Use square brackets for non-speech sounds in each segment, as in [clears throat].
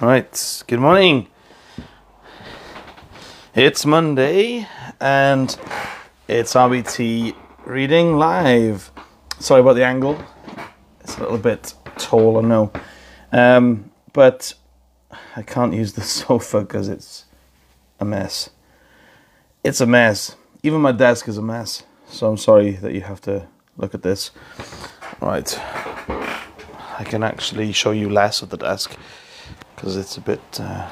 Right, good morning. It's Monday and it's RBT reading live. Sorry about the angle, it's a little bit tall, I know. Um, but I can't use the [laughs] sofa because it's a mess. It's a mess. Even my desk is a mess. So I'm sorry that you have to look at this. Right. I can actually show you less of the desk because it's a bit. Uh...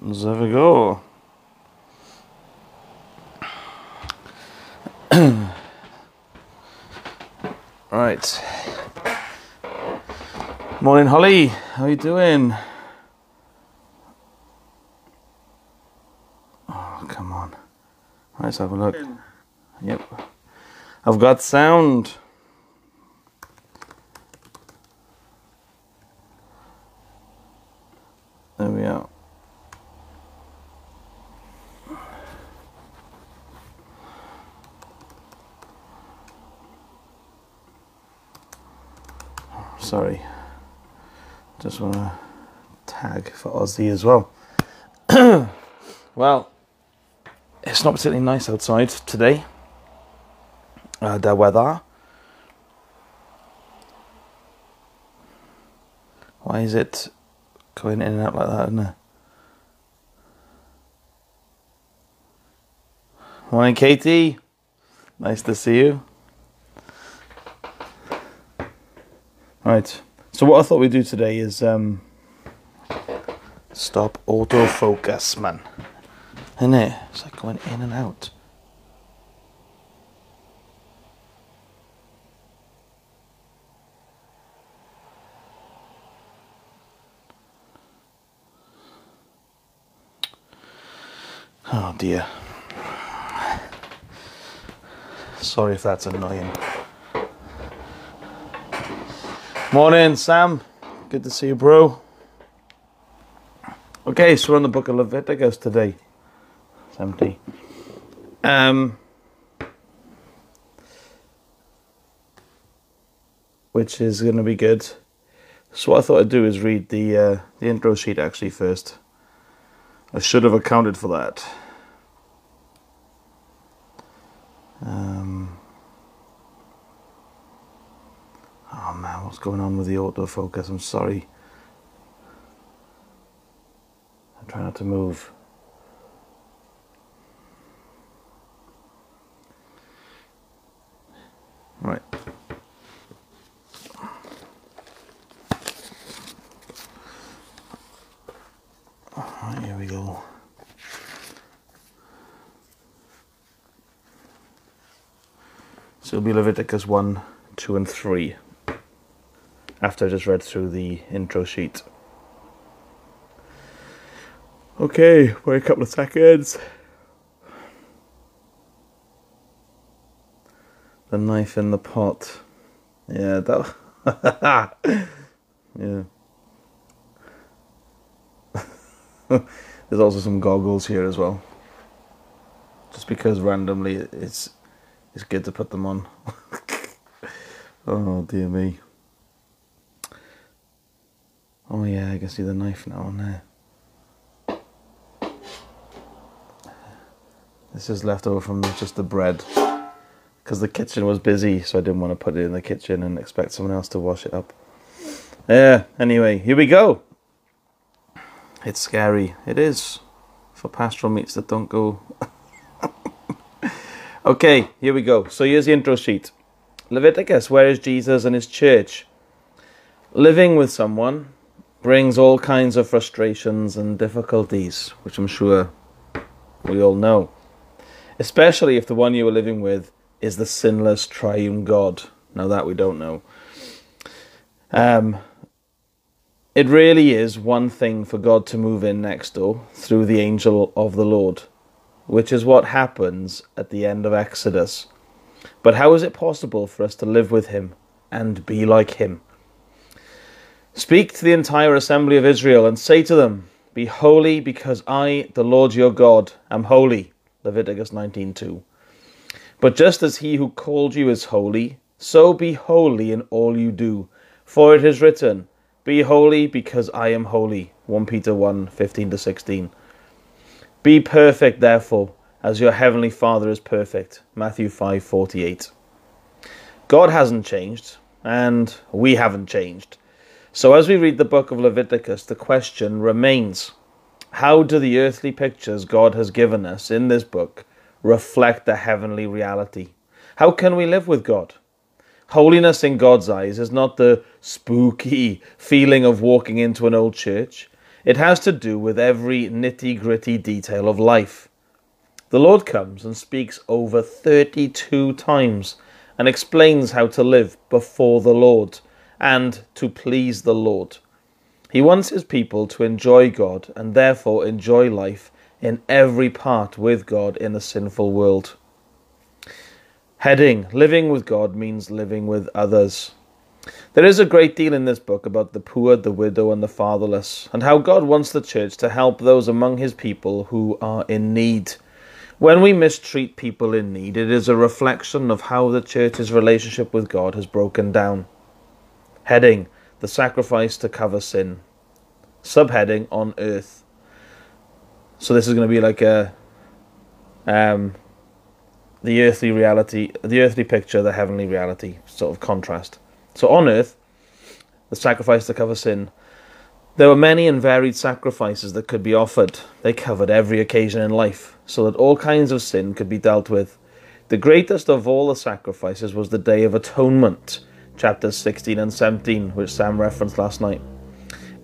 There we go. [clears throat] right. Morning, Holly. How you doing? Oh, come on. Let's have a look. Yep. I've got sound. There we are. Sorry. Just want to Aussie as well. [clears throat] well, it's not particularly nice outside today. Uh, the weather. Why is it going in and out like that, isn't it? Morning, Katie. Nice to see you. Right. So what I thought we'd do today is um, stop autofocus, man. Isn't it? It's like going in and out. Oh dear. Sorry if that's annoying. Morning, Sam. Good to see you, bro. Okay, so we're on the book of Leviticus today. It's empty. Um, which is going to be good. So what I thought I'd do is read the uh, the intro sheet actually first. I should have accounted for that. Um, oh man, what's going on with the autofocus? I'm sorry. I'm trying not to move. Right. Right, here we go. So it'll be Leviticus 1, 2, and 3. After I just read through the intro sheet. Okay, wait a couple of seconds. The knife in the pot. Yeah, that. [laughs] yeah. [laughs] There's also some goggles here as well. Just because randomly it's it's good to put them on. [laughs] oh dear me. Oh yeah, I can see the knife now on there. This is left over from just the bread. Because the kitchen was busy, so I didn't want to put it in the kitchen and expect someone else to wash it up. Yeah, anyway, here we go. It's scary. It is. For pastoral meets that don't go. [laughs] okay, here we go. So here's the intro sheet Leviticus, where is Jesus and his church? Living with someone brings all kinds of frustrations and difficulties, which I'm sure we all know. Especially if the one you are living with is the sinless triune God. Now that we don't know. Um, it really is one thing for God to move in next door through the angel of the Lord, which is what happens at the end of Exodus. But how is it possible for us to live with him and be like him? Speak to the entire assembly of Israel and say to them, Be holy because I, the Lord your God, am holy. Leviticus 19:2. But just as he who called you is holy, so be holy in all you do, for it is written, Be holy because I am holy. 1 Peter 1 15 to 16. Be perfect, therefore, as your heavenly Father is perfect. Matthew 5 48. God hasn't changed, and we haven't changed. So, as we read the book of Leviticus, the question remains how do the earthly pictures God has given us in this book reflect the heavenly reality? How can we live with God? Holiness in God's eyes is not the spooky feeling of walking into an old church. It has to do with every nitty gritty detail of life. The Lord comes and speaks over 32 times and explains how to live before the Lord and to please the Lord. He wants his people to enjoy God and therefore enjoy life in every part with God in a sinful world. Heading Living with God means living with others. There is a great deal in this book about the poor, the widow, and the fatherless, and how God wants the church to help those among his people who are in need. When we mistreat people in need, it is a reflection of how the church's relationship with God has broken down. Heading The sacrifice to cover sin. Subheading On earth. So this is going to be like a um, the earthly reality, the earthly picture, the heavenly reality sort of contrast. So on earth, the sacrifice to cover sin, there were many and varied sacrifices that could be offered. They covered every occasion in life, so that all kinds of sin could be dealt with. The greatest of all the sacrifices was the Day of Atonement, chapters 16 and 17, which Sam referenced last night.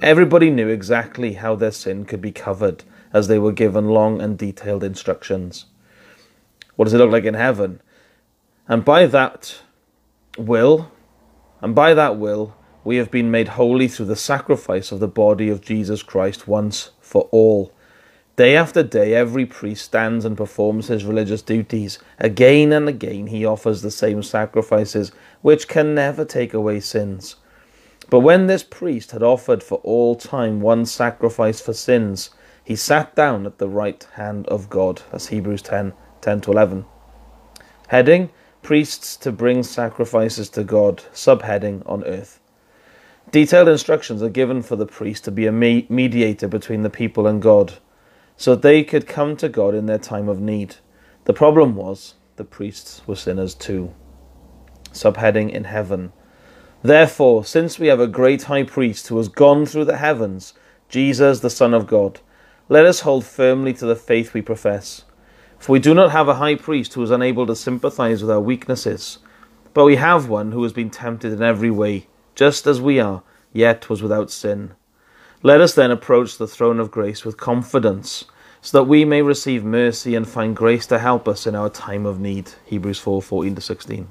Everybody knew exactly how their sin could be covered, as they were given long and detailed instructions. What does it look like in heaven? And by that will, and by that will, we have been made holy through the sacrifice of the body of Jesus Christ once for all. Day after day, every priest stands and performs his religious duties. Again and again, he offers the same sacrifices, which can never take away sins. But when this priest had offered for all time one sacrifice for sins, he sat down at the right hand of God. That's Hebrews 10 10 to 11. Heading Priests to bring sacrifices to God. Subheading On earth. Detailed instructions are given for the priest to be a mediator between the people and God, so that they could come to God in their time of need. The problem was the priests were sinners too. Subheading In heaven. Therefore, since we have a great high priest who has gone through the heavens, Jesus, the Son of God, let us hold firmly to the faith we profess. For we do not have a high priest who is unable to sympathize with our weaknesses, but we have one who has been tempted in every way, just as we are, yet was without sin. Let us then approach the throne of grace with confidence, so that we may receive mercy and find grace to help us in our time of need. Hebrews 4 14 to 16.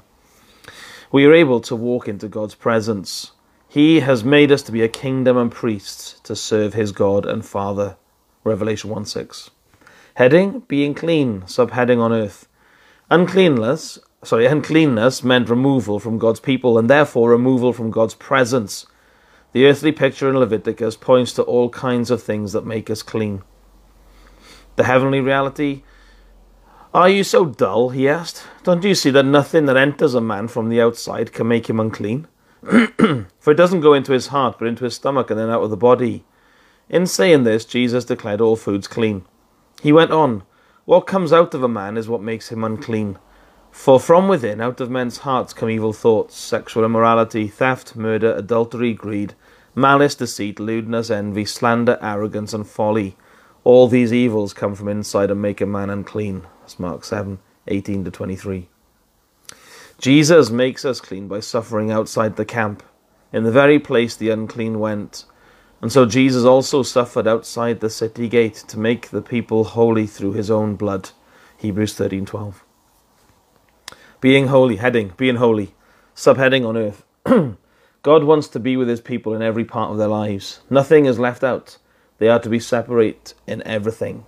We are able to walk into God's presence. He has made us to be a kingdom and priests to serve his God and Father. Revelation 1 6. Heading being clean, subheading on earth. Uncleanness, sorry, uncleanness meant removal from God's people and therefore removal from God's presence. The earthly picture in Leviticus points to all kinds of things that make us clean. The heavenly reality. Are you so dull? he asked. Don't you see that nothing that enters a man from the outside can make him unclean? [clears throat] For it doesn't go into his heart, but into his stomach and then out of the body. In saying this, Jesus declared all foods clean. He went on, What comes out of a man is what makes him unclean. For from within, out of men's hearts, come evil thoughts, sexual immorality, theft, murder, adultery, greed, malice, deceit, lewdness, envy, slander, arrogance, and folly. All these evils come from inside and make a man unclean. That's Mark 7 18 to 23. Jesus makes us clean by suffering outside the camp, in the very place the unclean went and so Jesus also suffered outside the city gate to make the people holy through his own blood. Hebrews 13:12. Being holy, heading, being holy, subheading on earth. [clears throat] God wants to be with his people in every part of their lives. Nothing is left out. They are to be separate in everything.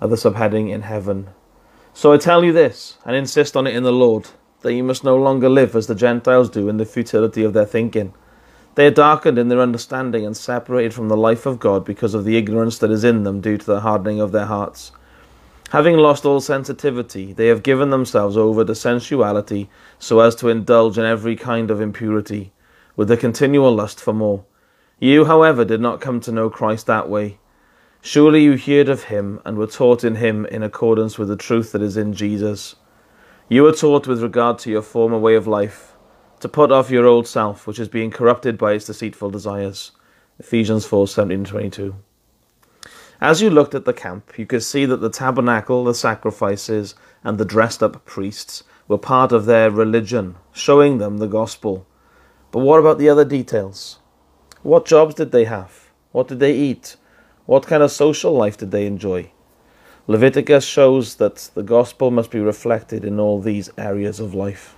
Other subheading in heaven. So I tell you this, and insist on it in the Lord, that you must no longer live as the Gentiles do in the futility of their thinking they are darkened in their understanding and separated from the life of God because of the ignorance that is in them due to the hardening of their hearts. Having lost all sensitivity, they have given themselves over to sensuality so as to indulge in every kind of impurity, with a continual lust for more. You, however, did not come to know Christ that way. Surely you heard of him and were taught in him in accordance with the truth that is in Jesus. You were taught with regard to your former way of life, to put off your old self, which is being corrupted by its deceitful desires. Ephesians 4 17 22. As you looked at the camp, you could see that the tabernacle, the sacrifices, and the dressed up priests were part of their religion, showing them the gospel. But what about the other details? What jobs did they have? What did they eat? What kind of social life did they enjoy? Leviticus shows that the gospel must be reflected in all these areas of life.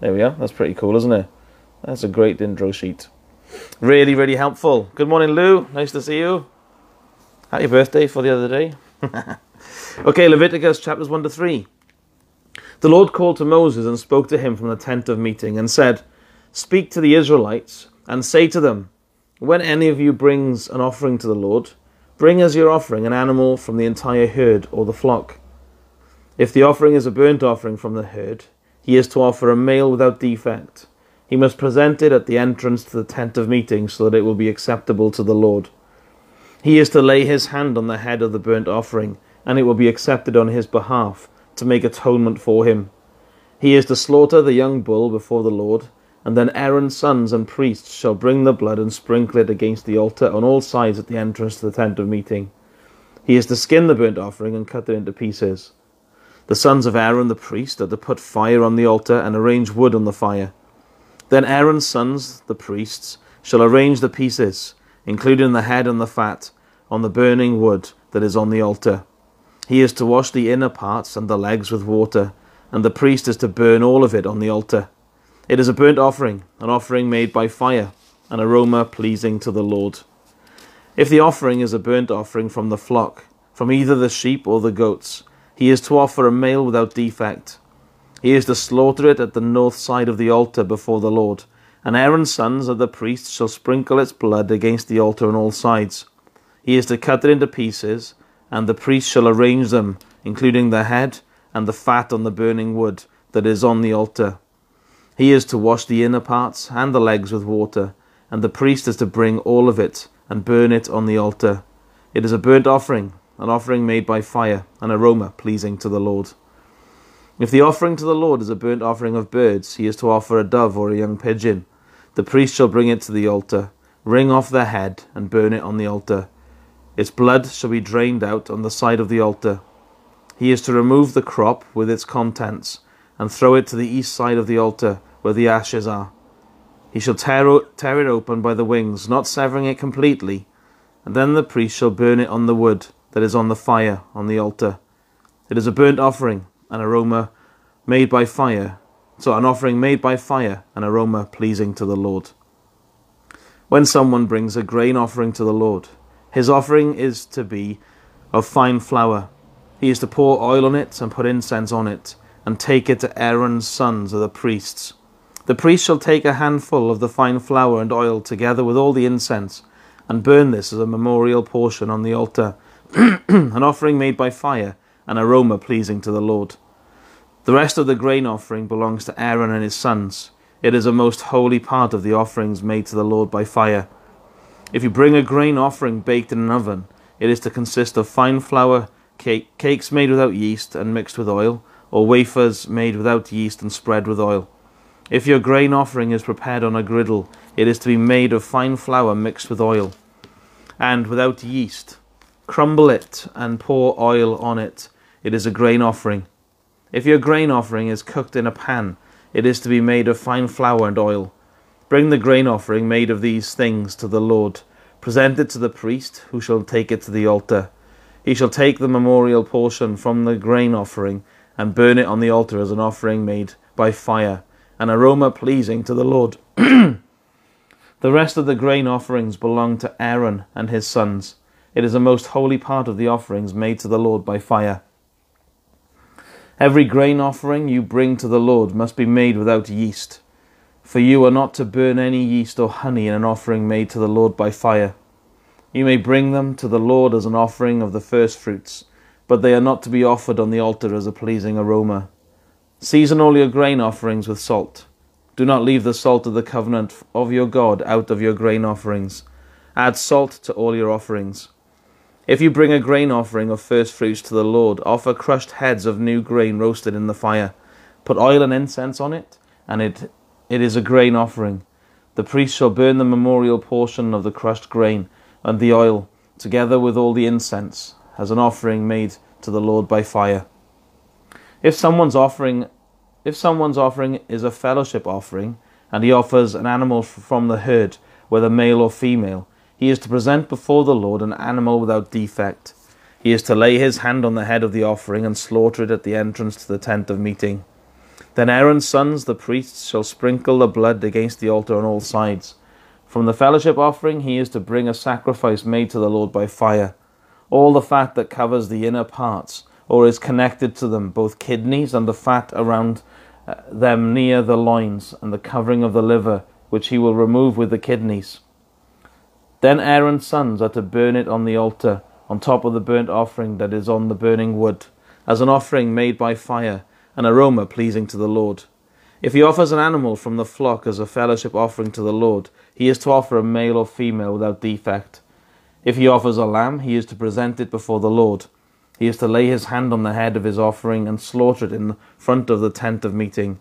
There we are. That's pretty cool, isn't it? That's a great intro sheet. Really, really helpful. Good morning, Lou. Nice to see you. Happy birthday for the other day. [laughs] okay, Leviticus chapters 1 to 3. The Lord called to Moses and spoke to him from the tent of meeting and said, Speak to the Israelites and say to them, When any of you brings an offering to the Lord, bring as your offering an animal from the entire herd or the flock. If the offering is a burnt offering from the herd, he is to offer a male without defect. He must present it at the entrance to the tent of meeting so that it will be acceptable to the Lord. He is to lay his hand on the head of the burnt offering, and it will be accepted on his behalf, to make atonement for him. He is to slaughter the young bull before the Lord, and then Aaron's sons and priests shall bring the blood and sprinkle it against the altar on all sides at the entrance to the tent of meeting. He is to skin the burnt offering and cut it into pieces. The sons of Aaron the priest are to put fire on the altar and arrange wood on the fire. Then Aaron's sons, the priests, shall arrange the pieces including the head and the fat, on the burning wood that is on the altar. He is to wash the inner parts and the legs with water, and the priest is to burn all of it on the altar. It is a burnt offering, an offering made by fire, an aroma pleasing to the Lord. If the offering is a burnt offering from the flock, from either the sheep or the goats, he is to offer a male without defect. He is to slaughter it at the north side of the altar before the Lord, and Aaron's sons of the priests shall sprinkle its blood against the altar on all sides. He is to cut it into pieces, and the priest shall arrange them, including the head and the fat on the burning wood that is on the altar. He is to wash the inner parts and the legs with water, and the priest is to bring all of it and burn it on the altar. It is a burnt offering, an offering made by fire, an aroma pleasing to the Lord. If the offering to the Lord is a burnt offering of birds, he is to offer a dove or a young pigeon. The priest shall bring it to the altar, wring off the head, and burn it on the altar. Its blood shall be drained out on the side of the altar. He is to remove the crop with its contents, and throw it to the east side of the altar, where the ashes are. He shall tear, tear it open by the wings, not severing it completely, and then the priest shall burn it on the wood that is on the fire on the altar. It is a burnt offering, an aroma made by fire, so an offering made by fire, an aroma pleasing to the Lord. When someone brings a grain offering to the Lord, his offering is to be of fine flour. He is to pour oil on it and put incense on it, and take it to Aaron's sons, of the priests. The priest shall take a handful of the fine flour and oil together with all the incense, and burn this as a memorial portion on the altar, [clears throat] an offering made by fire, an aroma pleasing to the Lord. The rest of the grain offering belongs to Aaron and his sons. It is a most holy part of the offerings made to the Lord by fire. If you bring a grain offering baked in an oven, it is to consist of fine flour, cake, cakes made without yeast and mixed with oil, or wafers made without yeast and spread with oil. If your grain offering is prepared on a griddle, it is to be made of fine flour mixed with oil, and without yeast. Crumble it and pour oil on it it is a grain offering. If your grain offering is cooked in a pan, it is to be made of fine flour and oil. Bring the grain offering made of these things to the Lord. Present it to the priest, who shall take it to the altar. He shall take the memorial portion from the grain offering and burn it on the altar as an offering made by fire, an aroma pleasing to the Lord. [clears throat] the rest of the grain offerings belong to Aaron and his sons. It is a most holy part of the offerings made to the Lord by fire. Every grain offering you bring to the Lord must be made without yeast, for you are not to burn any yeast or honey in an offering made to the Lord by fire. You may bring them to the Lord as an offering of the first fruits, but they are not to be offered on the altar as a pleasing aroma. Season all your grain offerings with salt. Do not leave the salt of the covenant of your God out of your grain offerings. Add salt to all your offerings. If you bring a grain offering of first fruits to the Lord, offer crushed heads of new grain roasted in the fire. Put oil and incense on it, and it, it is a grain offering. The priest shall burn the memorial portion of the crushed grain and the oil, together with all the incense, as an offering made to the Lord by fire. If someone's offering if someone's offering is a fellowship offering, and he offers an animal from the herd, whether male or female, he is to present before the Lord an animal without defect. He is to lay his hand on the head of the offering and slaughter it at the entrance to the tent of meeting. Then Aaron's sons, the priests, shall sprinkle the blood against the altar on all sides. From the fellowship offering he is to bring a sacrifice made to the Lord by fire. All the fat that covers the inner parts, or is connected to them, both kidneys and the fat around uh, them near the loins, and the covering of the liver, which he will remove with the kidneys. Then Aaron's sons are to burn it on the altar, on top of the burnt offering that is on the burning wood, as an offering made by fire, an aroma pleasing to the Lord. If he offers an animal from the flock as a fellowship offering to the Lord, he is to offer a male or female without defect. If he offers a lamb, he is to present it before the Lord. He is to lay his hand on the head of his offering and slaughter it in front of the tent of meeting.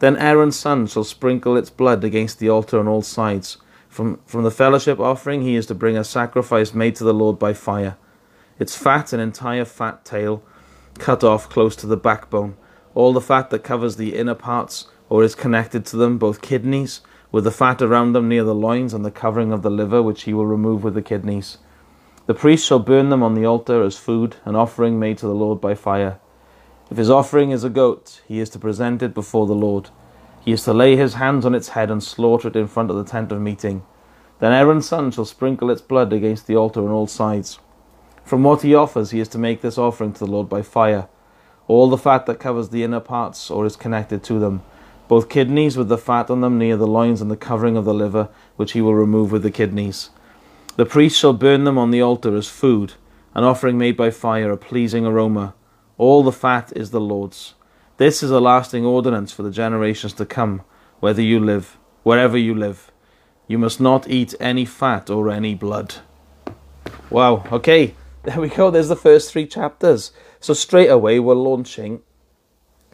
Then Aaron's son shall sprinkle its blood against the altar on all sides. From, from the fellowship offering he is to bring a sacrifice made to the Lord by fire. Its fat, an entire fat tail, cut off close to the backbone, all the fat that covers the inner parts or is connected to them, both kidneys, with the fat around them near the loins and the covering of the liver, which he will remove with the kidneys. The priest shall burn them on the altar as food, an offering made to the Lord by fire. If his offering is a goat, he is to present it before the Lord. He is to lay his hands on its head and slaughter it in front of the tent of meeting. Then Aaron's son shall sprinkle its blood against the altar on all sides. From what he offers, he is to make this offering to the Lord by fire. All the fat that covers the inner parts or is connected to them, both kidneys with the fat on them near the loins and the covering of the liver, which he will remove with the kidneys. The priest shall burn them on the altar as food, an offering made by fire, a pleasing aroma. All the fat is the Lord's. This is a lasting ordinance for the generations to come, whether you live, wherever you live. You must not eat any fat or any blood. Wow, okay, [laughs] there we go. There's the first three chapters. So straight away we're launching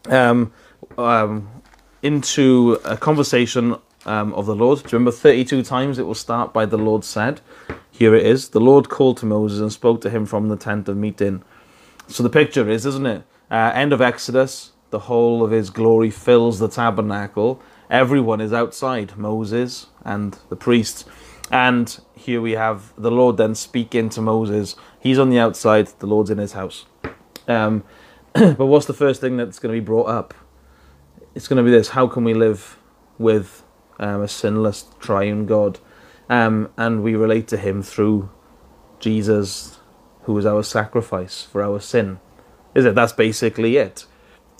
um, um, into a conversation um, of the Lord. Do you remember 32 times it will start by the Lord said? Here it is. The Lord called to Moses and spoke to him from the tent of meeting. So the picture is, isn't it? Uh, end of Exodus, the whole of his glory fills the tabernacle. Everyone is outside, Moses and the priests. And here we have the Lord then speaking to Moses. He's on the outside, the Lord's in his house. Um, [clears throat] but what's the first thing that's going to be brought up? it's going to be this how can we live with um, a sinless triune God? Um, and we relate to him through Jesus, who is our sacrifice for our sin. Is it? That's basically it.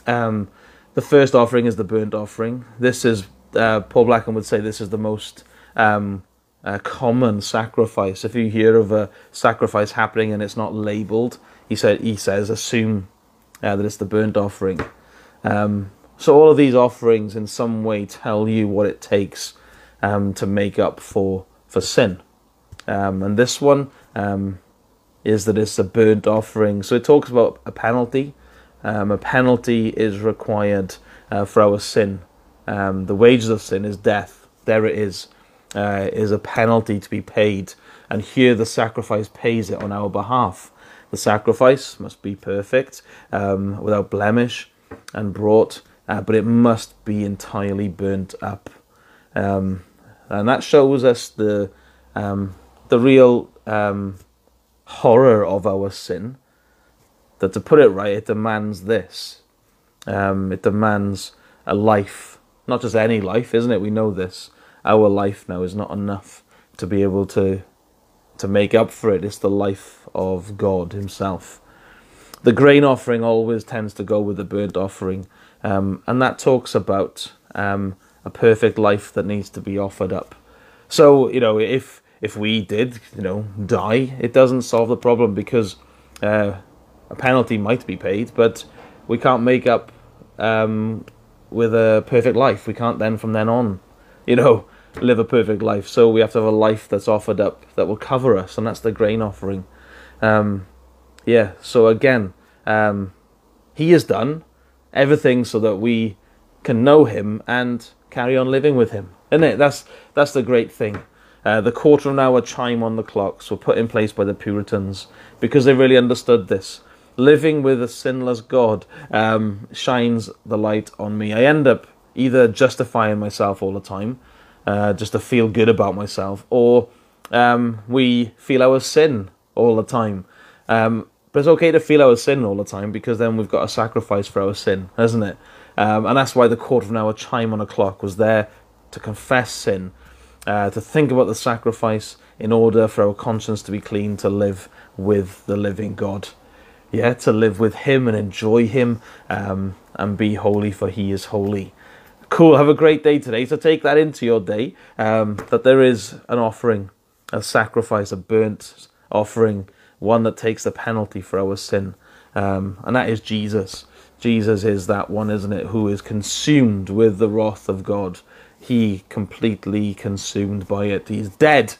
Um, the first offering is the burnt offering. This is, uh, Paul Blackham would say, this is the most um, uh, common sacrifice. If you hear of a sacrifice happening and it's not labeled, he said he says assume uh, that it's the burnt offering. Um, so all of these offerings, in some way, tell you what it takes um, to make up for for sin. Um, and this one um, is that it's a burnt offering. So it talks about a penalty. Um, a penalty is required uh, for our sin. Um, the wages of sin is death. There it is. Uh, is a penalty to be paid, and here the sacrifice pays it on our behalf. The sacrifice must be perfect, um, without blemish, and brought uh, but it must be entirely burnt up. Um, and that shows us the um, the real um, horror of our sin. That to put it right, it demands this. Um, it demands a life, not just any life, isn't it? We know this. Our life now is not enough to be able to to make up for it. It's the life of God Himself. The grain offering always tends to go with the burnt offering um, and that talks about um, a perfect life that needs to be offered up. So you know, if if we did, you know, die, it doesn't solve the problem because uh, a penalty might be paid, but we can't make up um, with a perfect life. We can't then from then on, you know, live a perfect life. So we have to have a life that's offered up that will cover us, and that's the grain offering. Um, yeah. So again, um, He is done everything so that we can know Him and carry on living with Him. Isn't it? That's that's the great thing. Uh, the quarter of an hour chime on the clocks were put in place by the Puritans because they really understood this. Living with a sinless God um, shines the light on me. I end up either justifying myself all the time, uh, just to feel good about myself, or um, we feel our sin all the time. Um, but it's okay to feel our sin all the time because then we've got a sacrifice for our sin, hasn't it? Um, and that's why the quarter of an hour chime on a clock was there to confess sin, uh, to think about the sacrifice in order for our conscience to be clean, to live with the living God. Yeah, to live with Him and enjoy Him um, and be holy, for He is holy. Cool. Have a great day today. So take that into your day um, that there is an offering, a sacrifice, a burnt offering, one that takes the penalty for our sin, um, and that is Jesus. Jesus is that one, isn't it, who is consumed with the wrath of God. He completely consumed by it. He's dead.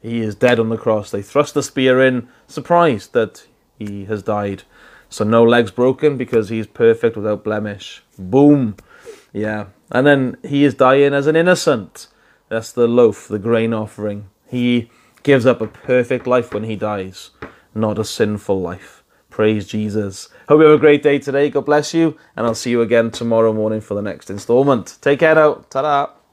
He is dead on the cross. They thrust the spear in, surprised that he has died. So no legs broken because he's perfect without blemish. Boom. Yeah. And then he is dying as an innocent. That's the loaf, the grain offering. He gives up a perfect life when he dies, not a sinful life. Praise Jesus. Hope you have a great day today. God bless you. And I'll see you again tomorrow morning for the next installment. Take care now. Ta da.